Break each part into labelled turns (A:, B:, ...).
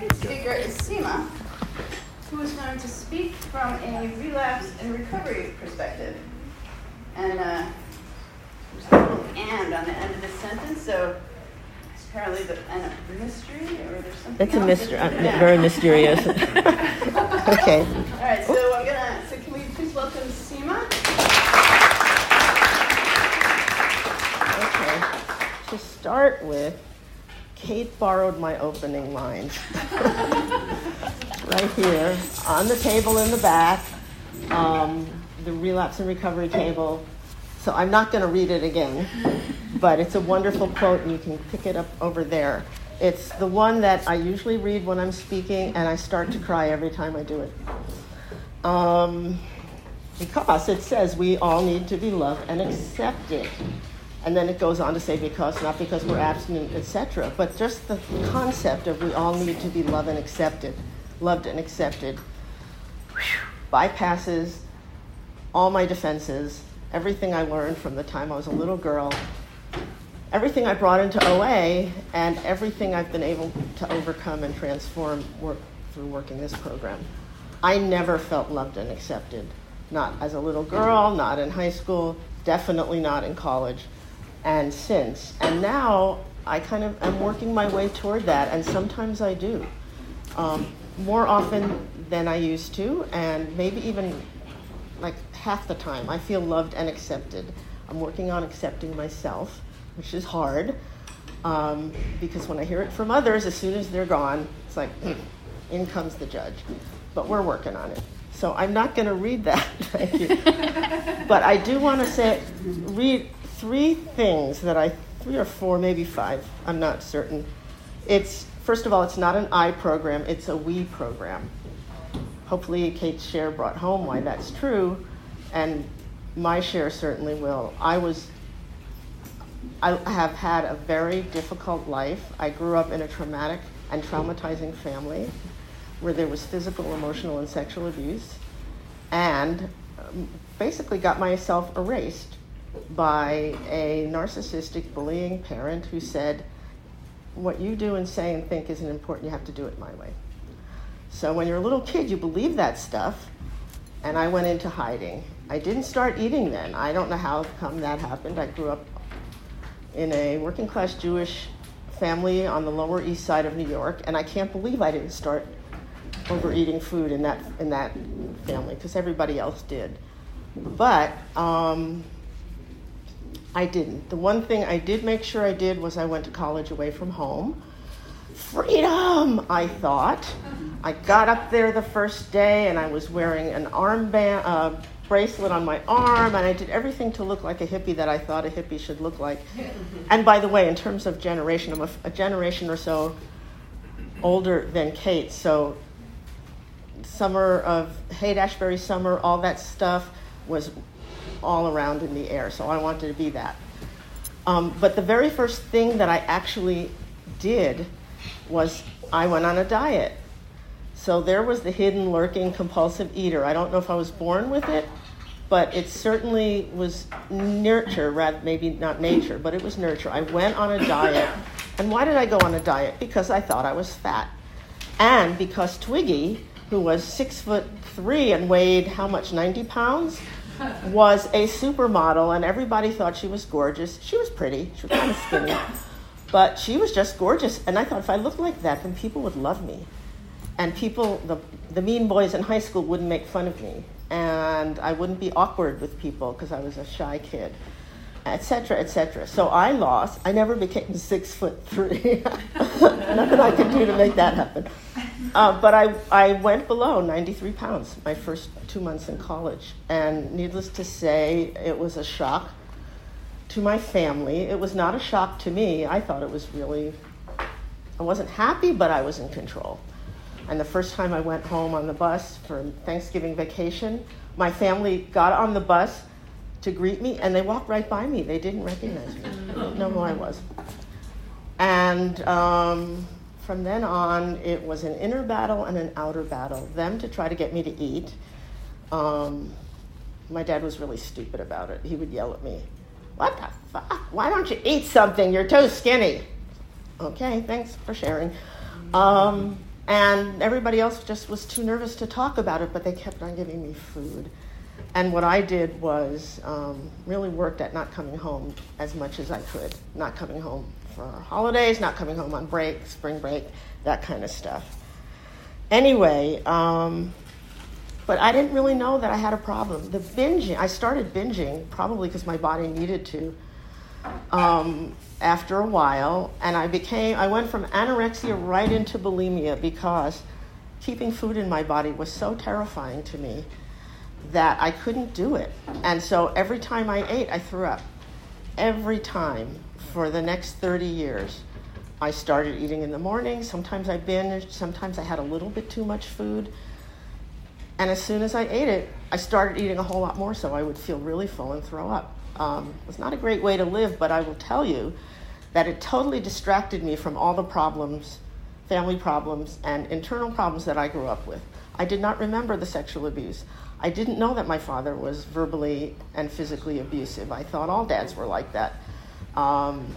A: second speaker is Seema, who is going to speak from a relapse and recovery perspective. And uh, there's a little and on the end of this sentence, so it's apparently the, a mystery, or there's something
B: It's a mystery, uh, very mysterious. okay.
A: All right, so I'm gonna. So can we please welcome Seema?
B: Okay. To start with, Kate borrowed my opening lines. right here on the table in the back, um, the relapse and recovery table. So I'm not going to read it again, but it's a wonderful quote, and you can pick it up over there. It's the one that I usually read when I'm speaking, and I start to cry every time I do it. Um, because it says we all need to be loved and accepted. And then it goes on to say because, not because we're abstinent, etc. But just the concept of we all need to be loved and accepted, loved and accepted, bypasses all my defenses, everything I learned from the time I was a little girl, everything I brought into OA, and everything I've been able to overcome and transform work, through working this program. I never felt loved and accepted, not as a little girl, not in high school, definitely not in college and since. And now I kind of am working my way toward that, and sometimes I do. Um, more often than I used to, and maybe even like half the time, I feel loved and accepted. I'm working on accepting myself, which is hard um, because when I hear it from others, as soon as they're gone, it's like, hmm, in comes the judge. But we're working on it. So I'm not going to read that, thank you. but I do want to say, read three things that I, three or four, maybe five, I'm not certain. It's, first of all, it's not an I program, it's a we program. Hopefully, Kate's share brought home why that's true, and my share certainly will. I was, I have had a very difficult life. I grew up in a traumatic and traumatizing family where there was physical, emotional, and sexual abuse, and um, basically got myself erased by a narcissistic, bullying parent who said, What you do and say and think isn't important, you have to do it my way. So when you're a little kid, you believe that stuff, and I went into hiding. I didn't start eating then. I don't know how come that happened. I grew up in a working class Jewish family on the Lower East Side of New York, and I can't believe I didn't start overeating food in that in that family because everybody else did. But um, I didn't. The one thing I did make sure I did was I went to college away from home. Freedom, I thought. I got up there the first day and I was wearing an armband, uh, bracelet on my arm, and I did everything to look like a hippie that I thought a hippie should look like. And by the way, in terms of generation, I'm a, a generation or so older than Kate, so summer of Haight Ashbury summer, all that stuff was all around in the air. So I wanted to be that. Um, but the very first thing that I actually did was I went on a diet. So there was the hidden, lurking, compulsive eater. I don't know if I was born with it, but it certainly was nurture, rather maybe not nature, but it was nurture. I went on a diet. And why did I go on a diet? Because I thought I was fat. And because Twiggy, who was six foot three and weighed how much, 90 pounds, was a supermodel, and everybody thought she was gorgeous. She was pretty, she was kind of skinny, but she was just gorgeous. And I thought if I looked like that, then people would love me. And people, the, the mean boys in high school wouldn't make fun of me. And I wouldn't be awkward with people because I was a shy kid, etc., etc. So I lost. I never became six foot three. Nothing I could do to make that happen. Uh, but I, I went below 93 pounds my first two months in college. And needless to say, it was a shock to my family. It was not a shock to me. I thought it was really, I wasn't happy, but I was in control. And the first time I went home on the bus for Thanksgiving vacation, my family got on the bus to greet me and they walked right by me. They didn't recognize me, they didn't know who I was. And um, from then on, it was an inner battle and an outer battle. Them to try to get me to eat. Um, my dad was really stupid about it. He would yell at me, What the fuck? Why don't you eat something? You're too skinny. Okay, thanks for sharing. Um, And everybody else just was too nervous to talk about it, but they kept on giving me food. And what I did was um, really worked at not coming home as much as I could, not coming home for holidays, not coming home on break, spring break, that kind of stuff. Anyway, um, but I didn't really know that I had a problem. The binging, I started binging probably because my body needed to. Um, after a while, and I became, I went from anorexia right into bulimia because keeping food in my body was so terrifying to me that I couldn't do it. And so every time I ate, I threw up. Every time for the next 30 years. I started eating in the morning. Sometimes I binged. Sometimes I had a little bit too much food. And as soon as I ate it, I started eating a whole lot more so I would feel really full and throw up. Um, it's not a great way to live, but I will tell you that it totally distracted me from all the problems, family problems, and internal problems that I grew up with. I did not remember the sexual abuse. I didn't know that my father was verbally and physically abusive. I thought all dads were like that. Um,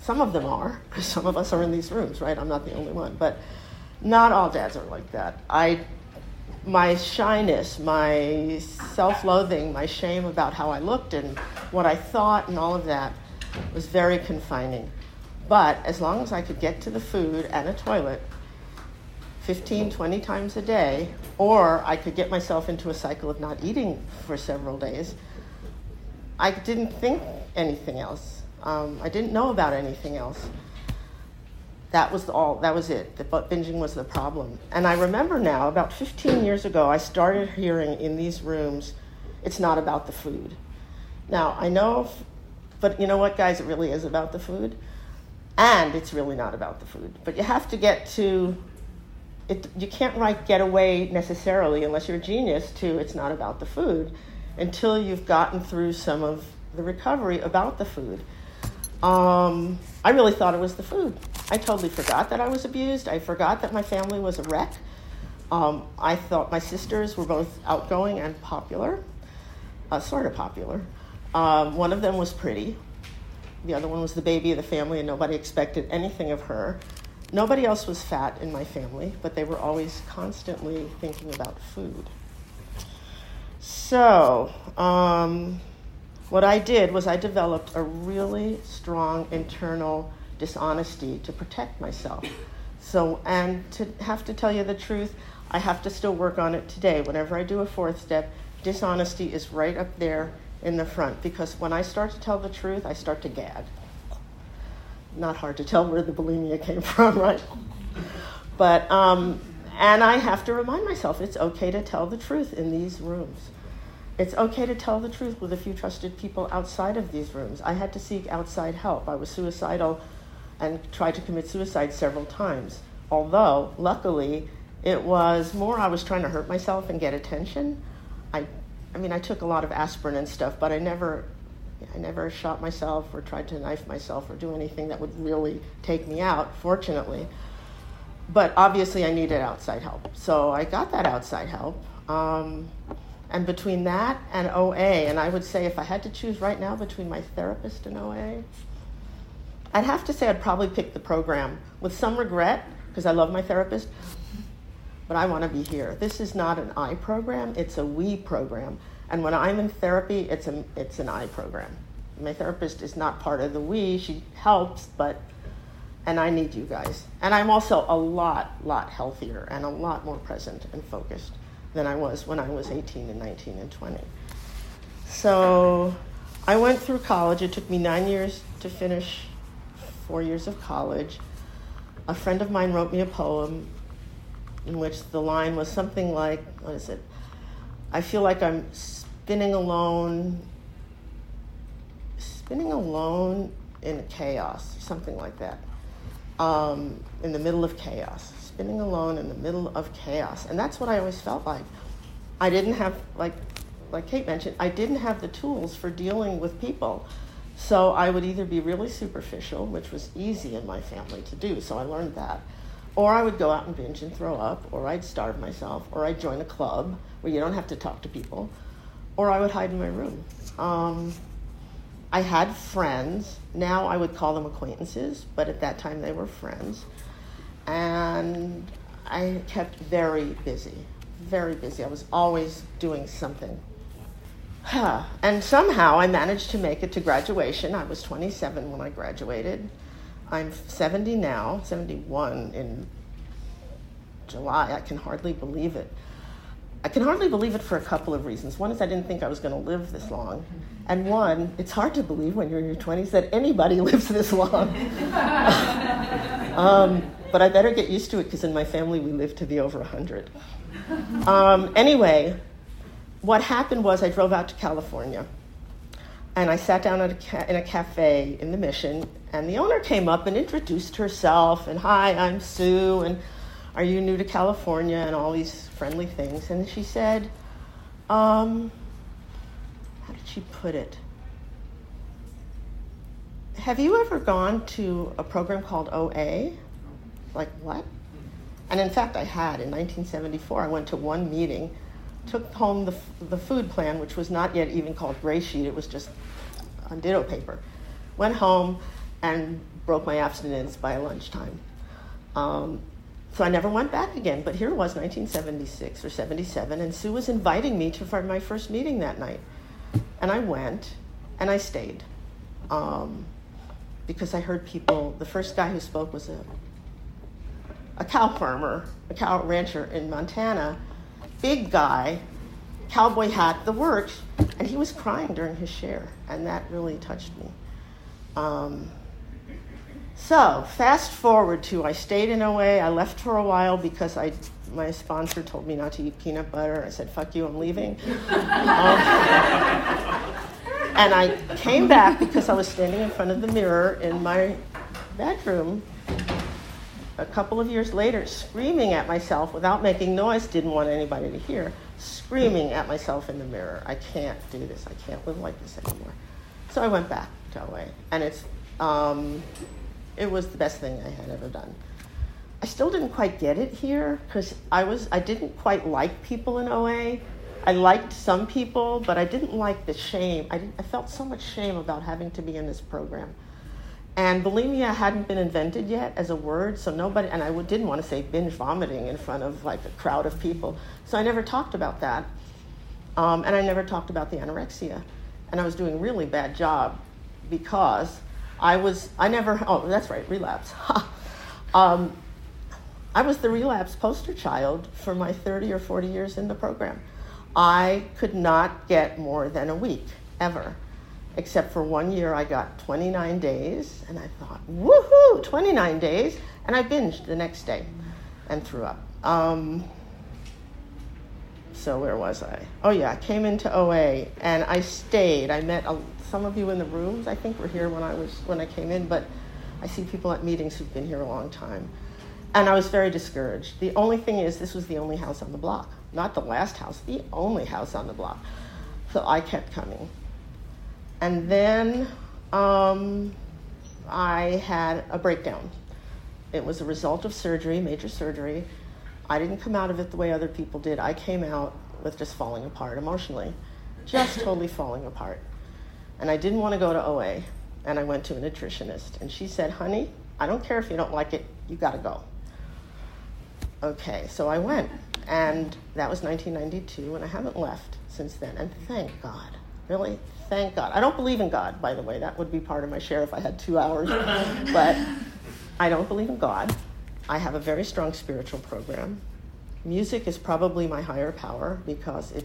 B: some of them are, some of us are in these rooms, right? I'm not the only one, but not all dads are like that. I, my shyness, my self-loathing, my shame about how I looked and what I thought, and all of that was very confining. But as long as I could get to the food and a toilet 15, 20 times a day, or I could get myself into a cycle of not eating for several days, I didn't think anything else. Um, I didn't know about anything else. That was all. That was it. The binging was the problem. And I remember now, about 15 years ago, I started hearing in these rooms, "It's not about the food." Now I know but you know what, guys? It really is about the food. And it's really not about the food. But you have to get to it. You can't write get away necessarily unless you're a genius to it's not about the food until you've gotten through some of the recovery about the food. Um, I really thought it was the food. I totally forgot that I was abused. I forgot that my family was a wreck. Um, I thought my sisters were both outgoing and popular, uh, sort of popular. Um, one of them was pretty. The other one was the baby of the family, and nobody expected anything of her. Nobody else was fat in my family, but they were always constantly thinking about food. So, um, what I did was I developed a really strong internal dishonesty to protect myself. So, and to have to tell you the truth, I have to still work on it today. Whenever I do a fourth step, dishonesty is right up there in the front because when I start to tell the truth, I start to gag. Not hard to tell where the bulimia came from, right? But, um, and I have to remind myself it's okay to tell the truth in these rooms. It's okay to tell the truth with a few trusted people outside of these rooms. I had to seek outside help. I was suicidal and tried to commit suicide several times. Although, luckily, it was more I was trying to hurt myself and get attention. I I mean, I took a lot of aspirin and stuff, but I never, I never shot myself or tried to knife myself or do anything that would really take me out, fortunately. But obviously, I needed outside help. So I got that outside help. Um, and between that and OA, and I would say if I had to choose right now between my therapist and OA, I'd have to say I'd probably pick the program with some regret because I love my therapist, but I want to be here. This is not an I program, it's a we program. And when I'm in therapy, it's, a, it's an I program. My therapist is not part of the we, she helps, but, and I need you guys. And I'm also a lot, lot healthier and a lot more present and focused than I was when I was 18 and 19 and 20. So I went through college. It took me nine years to finish four years of college. A friend of mine wrote me a poem in which the line was something like, what is it? I feel like I'm spinning alone, spinning alone in chaos, something like that. Um, in the middle of chaos, spinning alone in the middle of chaos, and that's what I always felt like. I didn't have like, like Kate mentioned, I didn't have the tools for dealing with people. So I would either be really superficial, which was easy in my family to do, so I learned that or I would go out and binge and throw up, or I'd starve myself, or I'd join a club where you don't have to talk to people, or I would hide in my room. Um, I had friends. Now I would call them acquaintances, but at that time they were friends. And I kept very busy, very busy. I was always doing something. and somehow I managed to make it to graduation. I was 27 when I graduated. I'm 70 now, 71 in July. I can hardly believe it. I can hardly believe it for a couple of reasons. One is I didn't think I was going to live this long. And one, it's hard to believe when you're in your 20s that anybody lives this long. um, but I better get used to it because in my family we live to be over 100. Um, anyway, what happened was I drove out to California and I sat down a ca- in a cafe in the Mission, and the owner came up and introduced herself and, Hi, I'm Sue, and are you new to California? and all these friendly things. And she said, um, How did she put it? Have you ever gone to a program called OA? Like, what? And in fact, I had. In 1974, I went to one meeting, took home the, the food plan, which was not yet even called gray sheet, it was just on ditto paper. Went home and broke my abstinence by lunchtime. Um, so I never went back again. But here it was, 1976 or 77, and Sue was inviting me to for my first meeting that night. And I went, and I stayed. Um, because I heard people, the first guy who spoke was a, a cow farmer, a cow rancher in Montana, big guy, cowboy hat, the works, and he was crying during his share, and that really touched me. Um, so, fast forward to I stayed in OA. I left for a while because I, my sponsor told me not to eat peanut butter. I said, fuck you, I'm leaving. um, and I came back because I was standing in front of the mirror in my bedroom a couple of years later, screaming at myself without making noise, didn't want anybody to hear, screaming at myself in the mirror, I can't do this, I can't live like this anymore. So I went back to OA, and it's, um, it was the best thing I had ever done. I still didn't quite get it here because I was I didn't quite like people in OA. I liked some people, but I didn't like the shame. I, I felt so much shame about having to be in this program. And bulimia hadn't been invented yet as a word, so nobody, and I didn't want to say binge vomiting in front of like a crowd of people. So I never talked about that. Um, and I never talked about the anorexia. And I was doing a really bad job because I was, I never, oh, that's right, relapse. um, I was the relapse poster child for my 30 or 40 years in the program. I could not get more than a week, ever. Except for one year, I got 29 days, and I thought, woohoo, 29 days. And I binged the next day and threw up. Um, so, where was I? Oh, yeah, I came into OA and I stayed. I met a, some of you in the rooms, I think, were here when I, was, when I came in, but I see people at meetings who've been here a long time. And I was very discouraged. The only thing is, this was the only house on the block not the last house, the only house on the block. So I kept coming. And then um, I had a breakdown. It was a result of surgery, major surgery. I didn't come out of it the way other people did. I came out with just falling apart emotionally, just totally falling apart. And I didn't want to go to OA. And I went to a nutritionist. And she said, honey, I don't care if you don't like it, you got to go. Okay, so I went. And that was 1992, and I haven't left since then. And thank God. Really, thank God. I don't believe in God, by the way. That would be part of my share if I had two hours. but I don't believe in God. I have a very strong spiritual program. Music is probably my higher power because it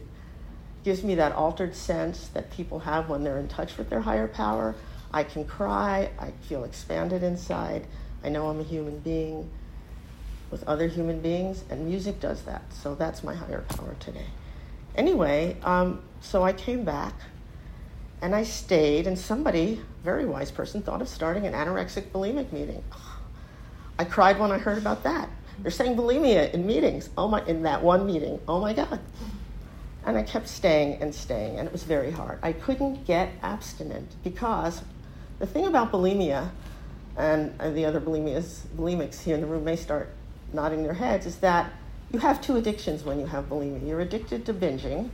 B: gives me that altered sense that people have when they're in touch with their higher power. I can cry, I feel expanded inside, I know I'm a human being with other human beings, and music does that. So that's my higher power today. Anyway, um, so I came back and I stayed, and somebody, very wise person, thought of starting an anorexic bulimic meeting. I cried when I heard about that. They're saying bulimia in meetings. Oh my, in that one meeting. Oh my God. And I kept staying and staying, and it was very hard. I couldn't get abstinent because the thing about bulimia, and, the other bulimias, bulimics here in the room may start nodding their heads is that you have two addictions when you have bulimia. You're addicted to binging.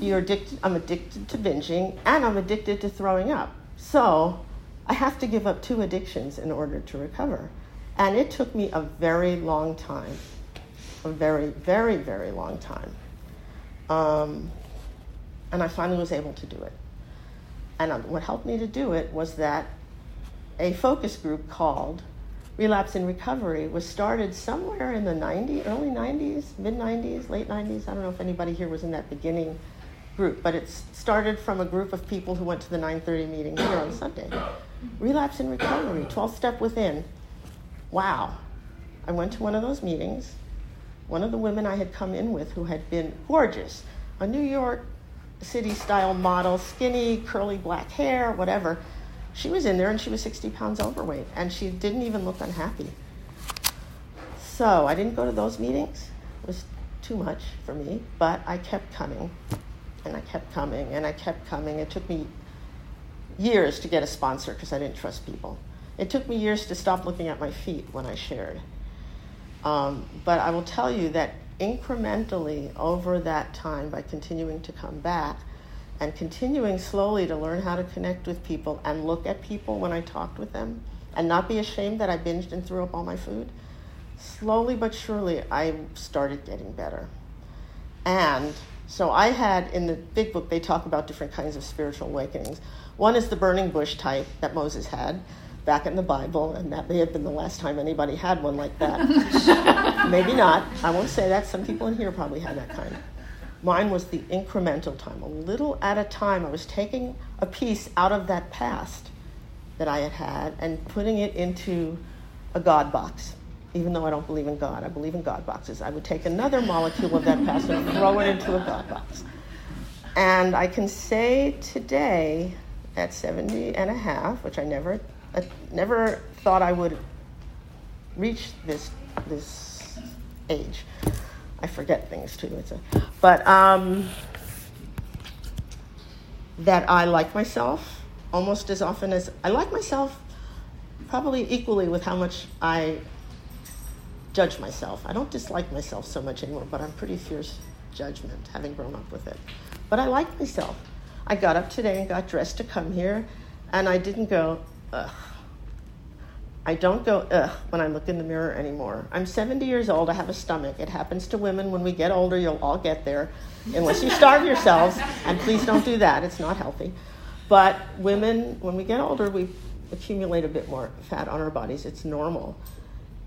B: You're addicted. I'm addicted to binging, and I'm addicted to throwing up. So I have to give up two addictions in order to recover. And it took me a very long time, a very, very, very long time. Um, and I finally was able to do it. And um, what helped me to do it was that a focus group called Relapse and Recovery was started somewhere in the 90s, early 90s, mid 90s, late 90s. I don't know if anybody here was in that beginning group, but it started from a group of people who went to the 9:30 meeting here on Sunday. Relapse and Recovery, 12 Step Within. Wow. I went to one of those meetings. One of the women I had come in with who had been gorgeous, a New York City style model, skinny, curly black hair, whatever she was in there and she was 60 pounds overweight and she didn't even look unhappy. So I didn't go to those meetings. It was too much for me, but I kept coming and I kept coming and I kept coming. It took me years to get a sponsor because I didn't trust people. It took me years to stop looking at my feet when I shared. Um, but I will tell you that incrementally over that time, by continuing to come back, and continuing slowly to learn how to connect with people and look at people when I talked with them and not be ashamed that I binged and threw up all my food. Slowly but surely, I started getting better. And so I had in the big book, they talk about different kinds of spiritual awakenings. One is the burning bush type that Moses had back in the Bible, and that may have been the last time anybody had one like that. Maybe not. I won't say that. Some people in here probably had that kind. Mine was the incremental time. A little at a time, I was taking a piece out of that past that I had had and putting it into a God box. Even though I don't believe in God, I believe in God boxes. I would take another molecule of that past and throw it into a God box. And I can say today, at 70 and a half, which I never, I never thought I would reach this, this age. I forget things too. A, but um, that I like myself almost as often as I like myself, probably equally with how much I judge myself. I don't dislike myself so much anymore, but I'm pretty fierce judgment, having grown up with it. But I like myself. I got up today and got dressed to come here, and I didn't go, ugh I don't go ugh when I look in the mirror anymore. I'm 70 years old. I have a stomach. It happens to women when we get older. You'll all get there, unless you starve yourselves. And please don't do that. It's not healthy. But women, when we get older, we accumulate a bit more fat on our bodies. It's normal.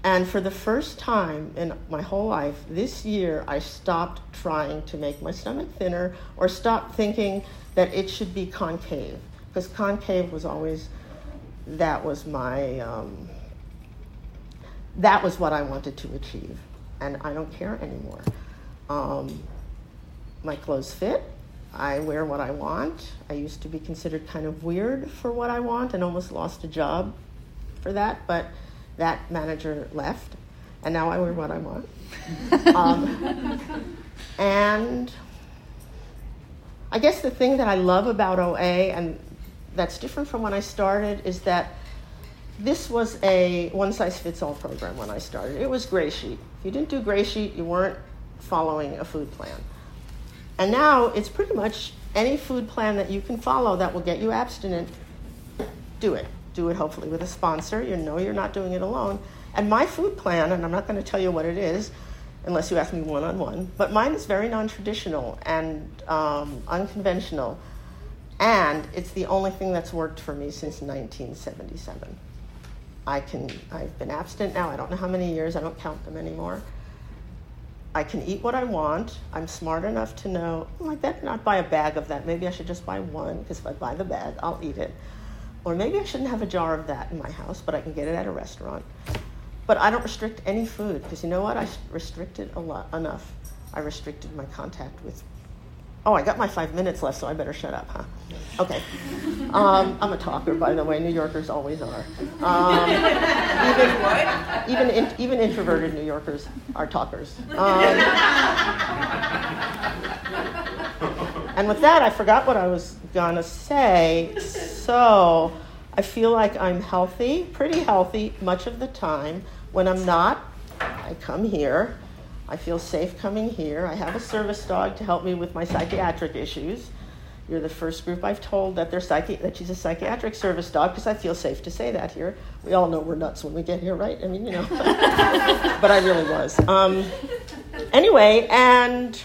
B: And for the first time in my whole life, this year, I stopped trying to make my stomach thinner or stopped thinking that it should be concave. Because concave was always that was my um, that was what I wanted to achieve, and I don't care anymore. Um, my clothes fit. I wear what I want. I used to be considered kind of weird for what I want and almost lost a job for that, but that manager left, and now I wear what I want. um, and I guess the thing that I love about OA, and that's different from when I started is that this was a one size fits all program when I started. It was gray sheet. If you didn't do gray sheet, you weren't following a food plan. And now it's pretty much any food plan that you can follow that will get you abstinent, do it. Do it hopefully with a sponsor. You know you're not doing it alone. And my food plan, and I'm not going to tell you what it is unless you ask me one on one, but mine is very non traditional and um, unconventional. And it's the only thing that's worked for me since 1977. I can, I've been abstinent now, I don't know how many years, I don't count them anymore. I can eat what I want. I'm smart enough to know, I better not buy a bag of that. Maybe I should just buy one, because if I buy the bag, I'll eat it. Or maybe I shouldn't have a jar of that in my house, but I can get it at a restaurant. But I don't restrict any food, because you know what? I restricted a lot, enough. I restricted my contact with Oh, I got my five minutes left, so I better shut up, huh? Okay. Um, I'm a talker, by the way. New Yorkers always are. Um, even, even, in, even introverted New Yorkers are talkers. Um, and with that, I forgot what I was gonna say. So I feel like I'm healthy, pretty healthy, much of the time. When I'm not, I come here I feel safe coming here. I have a service dog to help me with my psychiatric issues. You're the first group I've told that they're psychi- that she's a psychiatric service dog because I feel safe to say that here. We all know we're nuts when we get here, right? I mean, you know. but I really was. Um, anyway, and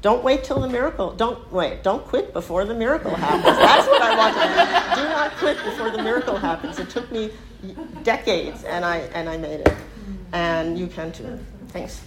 B: don't wait till the miracle. Don't wait. Don't quit before the miracle happens. That's what I want to do. Do not quit before the miracle happens. It took me decades, and I and I made it. And you can too. Thanks.